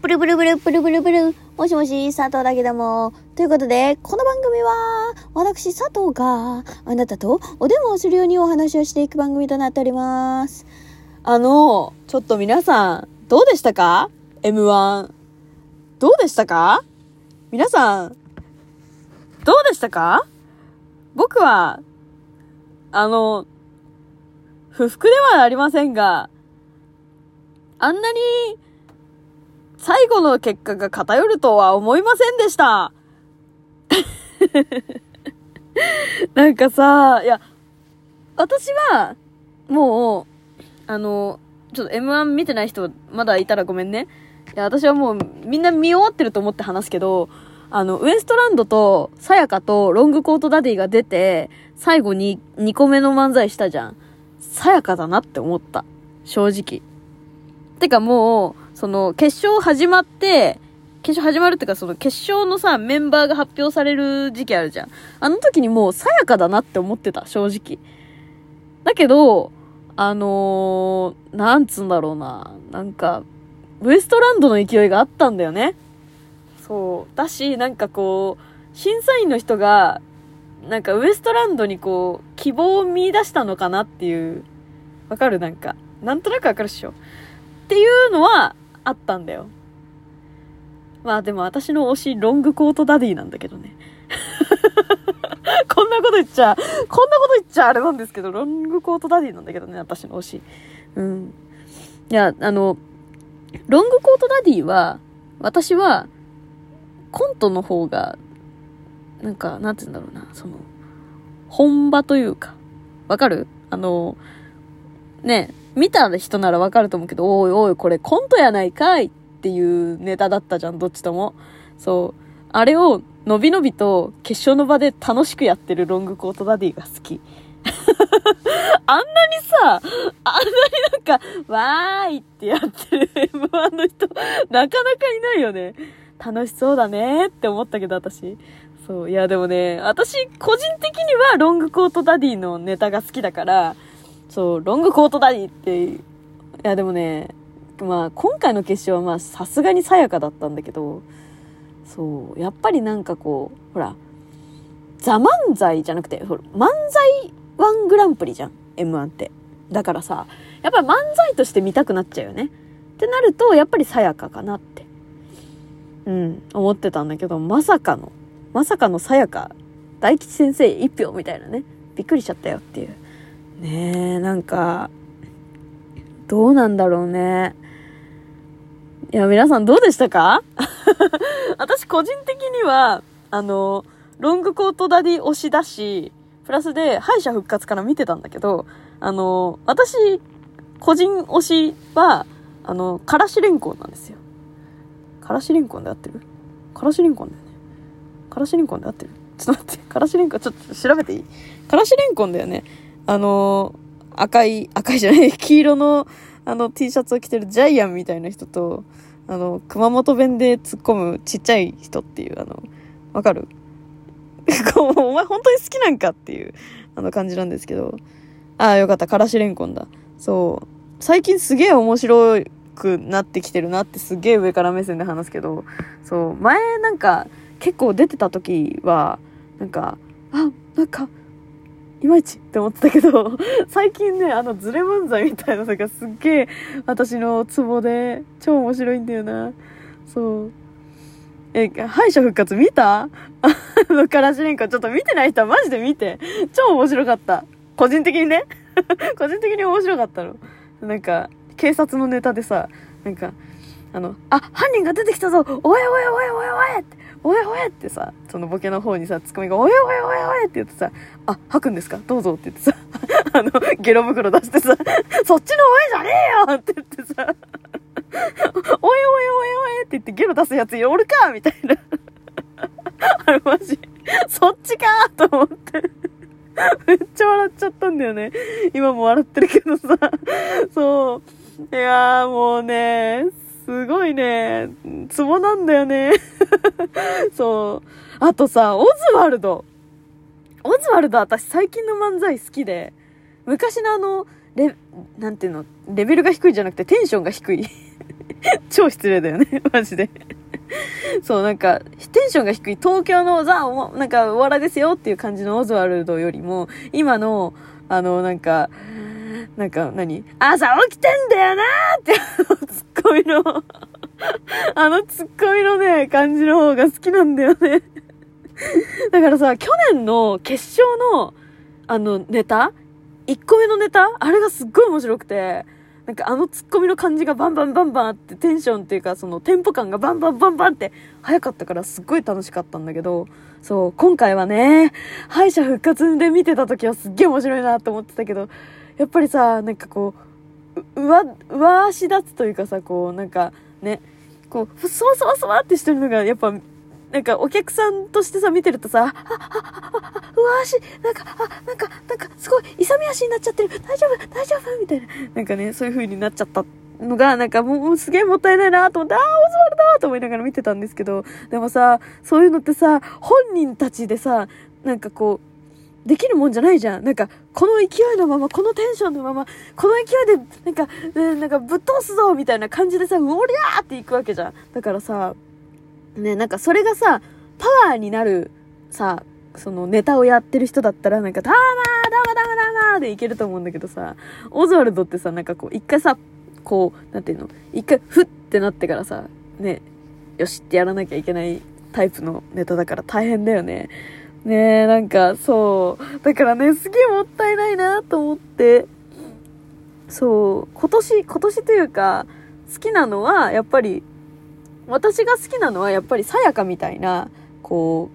ブルブルブルブルブルブル。もしもし、佐藤だけども。ということで、この番組は、私佐藤があなたとお電話をするようにお話をしていく番組となっております。あの、ちょっと皆さん、どうでしたか ?M1。どうでしたか？皆さん、どうでしたか？僕は、あの、不服ではありませんが、あんなに、最後の結果が偏るとは思いませんでした。なんかさ、いや、私は、もう、あの、ちょっと M1 見てない人まだいたらごめんね。いや、私はもうみんな見終わってると思って話すけど、あの、ウエストランドとさやかとロングコートダディが出て、最後に2個目の漫才したじゃん。さやかだなって思った。正直。てかもう、その、決勝始まって、決勝始まるっていうか、その決勝のさ、メンバーが発表される時期あるじゃん。あの時にもう、さやかだなって思ってた、正直。だけど、あのー、なんつうんだろうな。なんか、ウエストランドの勢いがあったんだよね。そう。だし、なんかこう、審査員の人が、なんかウエストランドにこう、希望を見出したのかなっていう、わかる？なんか、なんとなくわかるっしょ。っていうのは、あったんだよ。まあでも私の推し、ロングコートダディなんだけどね。こんなこと言っちゃ、こんなこと言っちゃあれなんですけど、ロングコートダディなんだけどね、私の推し。うん。いや、あの、ロングコートダディは、私は、コントの方が、なんか、なんて言うんだろうな、その、本場というか、わかる？あの、ね、見た人ならわかると思うけど、おいおい、これコントやないかいっていうネタだったじゃん、どっちとも。そう。あれを、のびのびと決勝の場で楽しくやってるロングコートダディが好き。あんなにさ、あんなになんか、わーいってやってる M1 の人、なかなかいないよね。楽しそうだねって思ったけど、私。そう。いや、でもね、私、個人的にはロングコートダディのネタが好きだから、そう、ロングコートダディって、いや、でもね、まあ、今回の決勝はまあ、さすがにさやかだったんだけど、そう、やっぱりなんかこう、ほら、ザ漫才じゃなくて、ほら、漫才ワングランプリじゃん、M1 って。だからさ、やっぱり漫才として見たくなっちゃうよね。ってなると、やっぱりさやかかなって、うん、思ってたんだけど、まさかの、まさかのさやか、大吉先生一票みたいなね、びっくりしちゃったよっていう。ねえ、なんか、どうなんだろうね。いや、皆さんどうでしたか？私個人的には、あの、ロングコートダディ推しだし、プラスで敗者復活から見てたんだけど、あの、私、個人推しは、あの、からしれんこんなんですよ。からしれんこんで合ってる？からしれんこんだよね。からしれんこんで合ってる？ちょっと待って、からしれんこん、ちょっと調べていい？からしれんこんだよね。あの、赤い、赤いじゃない、黄色の、あの T シャツを着てるジャイアンみたいな人と、あの、熊本弁で突っ込むちっちゃい人っていう、あの、わかる？お前本当に好きなんかっていう、あの感じなんですけど。ああ、よかった。からしれんこんだ。そう。最近すげえ面白くなってきてるなってすげえ上から目線で話すけど、そう。前なんか結構出てた時は、なんか、あ、なんか、いまいちって思ってたけど、最近ね、あのズレ漫才みたいなのがすっげえ私のツボで超面白いんだよな。そう。え、敗者復活見た？あの、からしれんこちょっと見てない人はマジで見て。超面白かった。個人的にね。個人的に面白かったの。なんか、警察のネタでさ、なんか、あの、あ、犯人が出てきたぞおいおいおいおいおいって、おいおいってさ、そのボケの方にさ、ツッコミが、おいおいおいおいって言ってさ、あ、吐くんですか？どうぞって言ってさ、あの、ゲロ袋出してさ、そっちのおいじゃねえよって言ってさ、おいおいおいおいって言ってゲロ出すやつおるか？みたいな。あれマジ、そっちか？と思って。めっちゃ笑っちゃったんだよね。今も笑ってるけどさ。そう。いやーもうね、すごいね、ツボなんだよね。そう。あとさ、オズワルド。オズワルド私最近の漫才好きで、昔のあの、レ、なんていうの、レベルが低いじゃなくてテンションが低い。超失礼だよね、マジで。そう、なんか、テンションが低い東京のザ・なんか、お笑いですよっていう感じのオズワルドよりも、今の、あの、なんか、なんか何、朝起きてんだよなーってツッコミの。あのツッコミのね、感じの方が好きなんだよね。だからさ、去年の決勝の、あの、ネタ ?1 個目のネタ？あれがすっごい面白くて、なんかあのツッコミの感じがバンバンバンバンってテンションっていうかそのテンポ感がバンバンバンバンって早かったからすっごい楽しかったんだけど、そう、今回はね、敗者復活で見てた時はすっげえ面白いなと思ってたけど、やっぱりさ、なんかこう、上、上足立つというかさ、こう、なんかね、こう、そわそわそわってしてるのがやっぱなんかお客さんとしてさ、見てるとさ、あ、あ、あ、あ、うわ、足、なんか、あ、なんか、なんか、すごい、勇み足になっちゃってる。大丈夫、大丈夫みたいな。なんかね、そういう風になっちゃったのが、なんかもうすげえもったいないなと思って、ああ、オズワルドと思いながら見てたんですけど、でもさ、そういうのってさ、本人たちでさ、なんかこう、できるもんじゃないじゃん。なんか、この勢いのまま、このテンションのまま、この勢いで、なんか、ね、なんかぶっ通すぞみたいな感じでさ、うおりゃーっていくわけじゃん。だからさ、ね、なんかそれがさ、パワーになるさ、そのネタをやってる人だったらなんか、たーまー、だまだまだまでいけると思うんだけどさ、オズワルドってさ、なんかこう、一回さ、こう、なんていうの？一回、ふってなってからさ、ね、よしってやらなきゃいけないタイプのネタだから大変だよね。ねえ、なんか、そう。だからね、すげえもったいないなと思って。そう。今年、今年というか、好きなのは、やっぱり、私が好きなのはやっぱりさやかみたいな、こ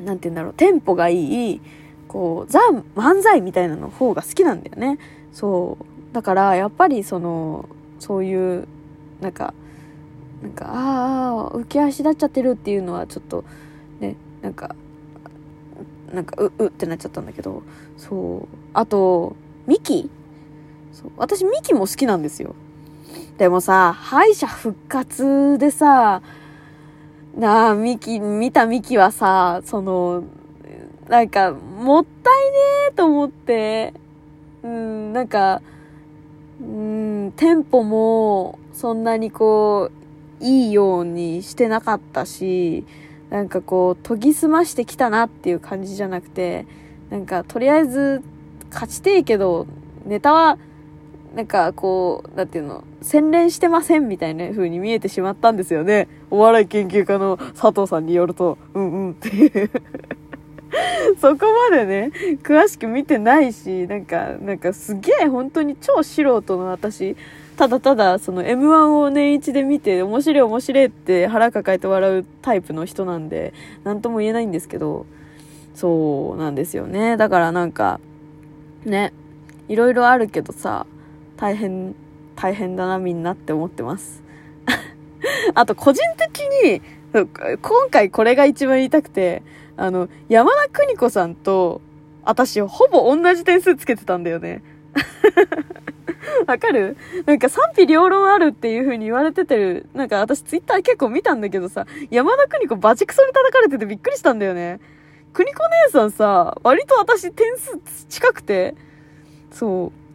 う、なんて言うんだろう、テンポがいい、こう、ザ・漫才みたいなの方が好きなんだよね。そう。だから、やっぱりその、そういう、なんか、なんか、ああ、浮き足立っちゃってるっていうのはちょっと、ね、なんか、なんか、う、うってなっちゃったんだけど、そう。あと、ミキそう。私、ミキも好きなんですよ。でもさ、敗者復活でさ、なあ、ミキ、見たミキはさ、その、なんか、もったいねえと思って、うん、なんか、うん、テンポも、そんなにこう、いいようにしてなかったし、なんかこう、研ぎ澄ましてきたなっていう感じじゃなくて、なんか、とりあえず、勝ちてえけど、ネタは、なんかこう、なんていうの、洗練してませんみたいな風に見えてしまったんですよね。お笑い研究家の佐藤さんによると、うんうんっていうそこまでね、詳しく見てないし、なんか、なんかすげえ本当に超素人の私、ただただその M1 を年一で見て面白い面白いって腹抱えて笑うタイプの人なんで、なんとも言えないんですけど、そうなんですよね。だからなんか、ね、いろいろあるけどさ、大変、大変だな、みんなって思ってます。あと、個人的に、今回これが一番言いたくて、あの、山田邦子さんと、私、ほぼ同じ点数つけてたんだよね。わかる？なんか賛否両論あるっていう風に言われててる。なんか私ツイッター結構見たんだけどさ、山田邦子バチクソに叩かれててびっくりしたんだよね。邦子姉さんさ、割と私点数近くて、そう。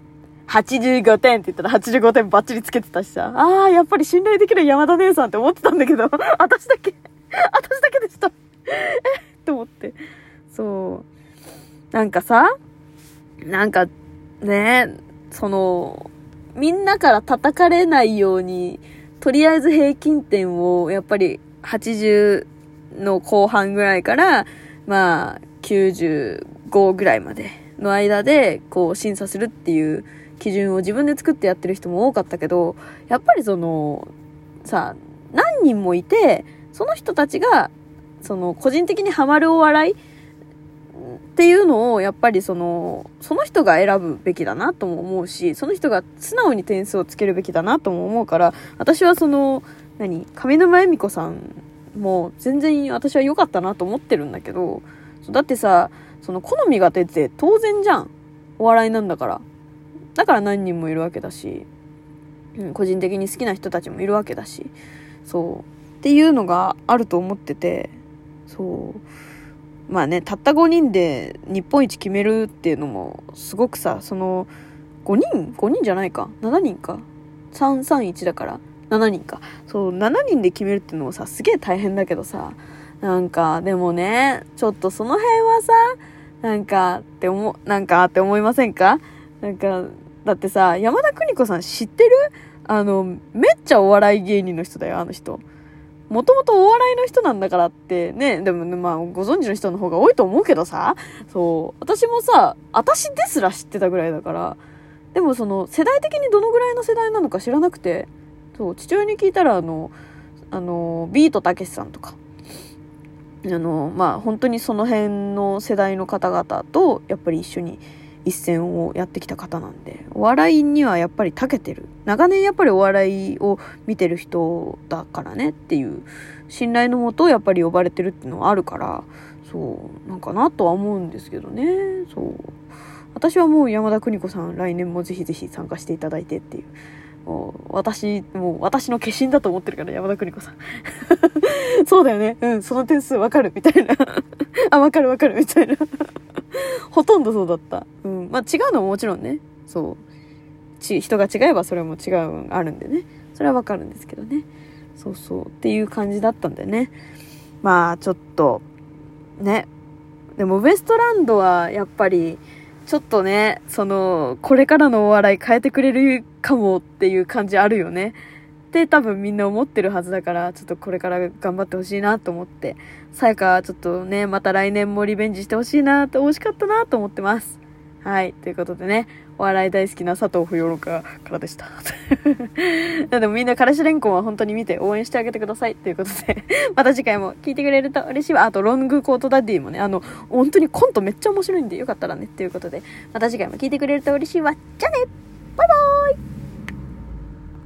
85点って言ったら85点バッチリつけてたしさ。ああ、やっぱり信頼できる山田姉さんって思ってたんだけど、私だけ、私だけでした。えと思って。そう。なんかさ、なんか、ね、その、みんなから叩かれないように、とりあえず平均点を、やっぱり80の後半ぐらいから、まあ、95ぐらいまでの間で、こう、審査するっていう基準を自分で作ってやってる人も多かったけど、やっぱりその、さ、何人もいて、その人たちが、その、個人的にハマるお笑いっていうのを、やっぱりその、その人が選ぶべきだなとも思うし、その人が素直に点数をつけるべきだなとも思うから、私はその、何上沼恵美子さんも全然私は良かったなと思ってるんだけど、だってさ、その好みが出て当然じゃん。お笑いなんだから。だから何人もいるわけだし、うん、個人的に好きな人たちもいるわけだし、そう。っていうのがあると思ってて、そう。まあね、たった5人で日本一決めるっていうのも、すごくさ、その、5人 ?5 人じゃないか ?7 人か ?331 だから。7人か。そう、7人で決めるっていうのもさ、すげえ大変だけどさ、なんか、でもね、ちょっとその辺はさ、なんか、って思、なんかって思いませんか？なんか、だってさ、山田邦子さん知ってる？あの、めっちゃお笑い芸人の人だよ、あの人。もともとお笑いの人なんだからってね、でもね、まあ、ご存知の人の方が多いと思うけどさ、そう、私もさ、私ですら知ってたぐらいだから、でもその、世代的にどのぐらいの世代なのか知らなくて、そう、父親に聞いたら、あの、あの、ビートたけしさんとか、あの、まあ、本当にその辺の世代の方々と、やっぱり一緒に、一線をやってきた方なんで、お笑いにはやっぱり長けてる。長年やっぱりお笑いを見てる人だからねっていう信頼のもとやっぱり呼ばれてるっていうのはあるから、そう、なんかなとは思うんですけどね。そう。私はもう山田邦子さん来年もぜひぜひ参加していただいてっていう。もう私、もう私の化身だと思ってるから、山田邦子さん。そうだよね。うん、その点数わかるみたいな。あ、わかるわかるみたいな。ほとんどそうだった。うん。まあ違うのももちろんね、そう。ち、人が違えばそれも違う、あるんでね。それはわかるんですけどね。そうそう。っていう感じだったんだよね。まあちょっと、ね。でもウエストランドはやっぱり、ちょっとね、その、これからのお笑い変えてくれるかもっていう感じあるよね。って多分みんな思ってるはずだから、ちょっとこれから頑張ってほしいなと思って、さやかちょっとね、また来年もリベンジしてほしいなって、惜しかったなと思ってます。はい。ということでね、お笑い大好きな佐藤不要家からでした。でもみんな彼氏レンコンは本当に見て応援してあげてください。ということで また次回も聞いてくれると嬉しいわ。あと、ロングコートダディもね、あの、本当にコントめっちゃ面白いんでよかったらね。ということで、また次回も聞いてくれると嬉しいわ。じゃあねバイバーイ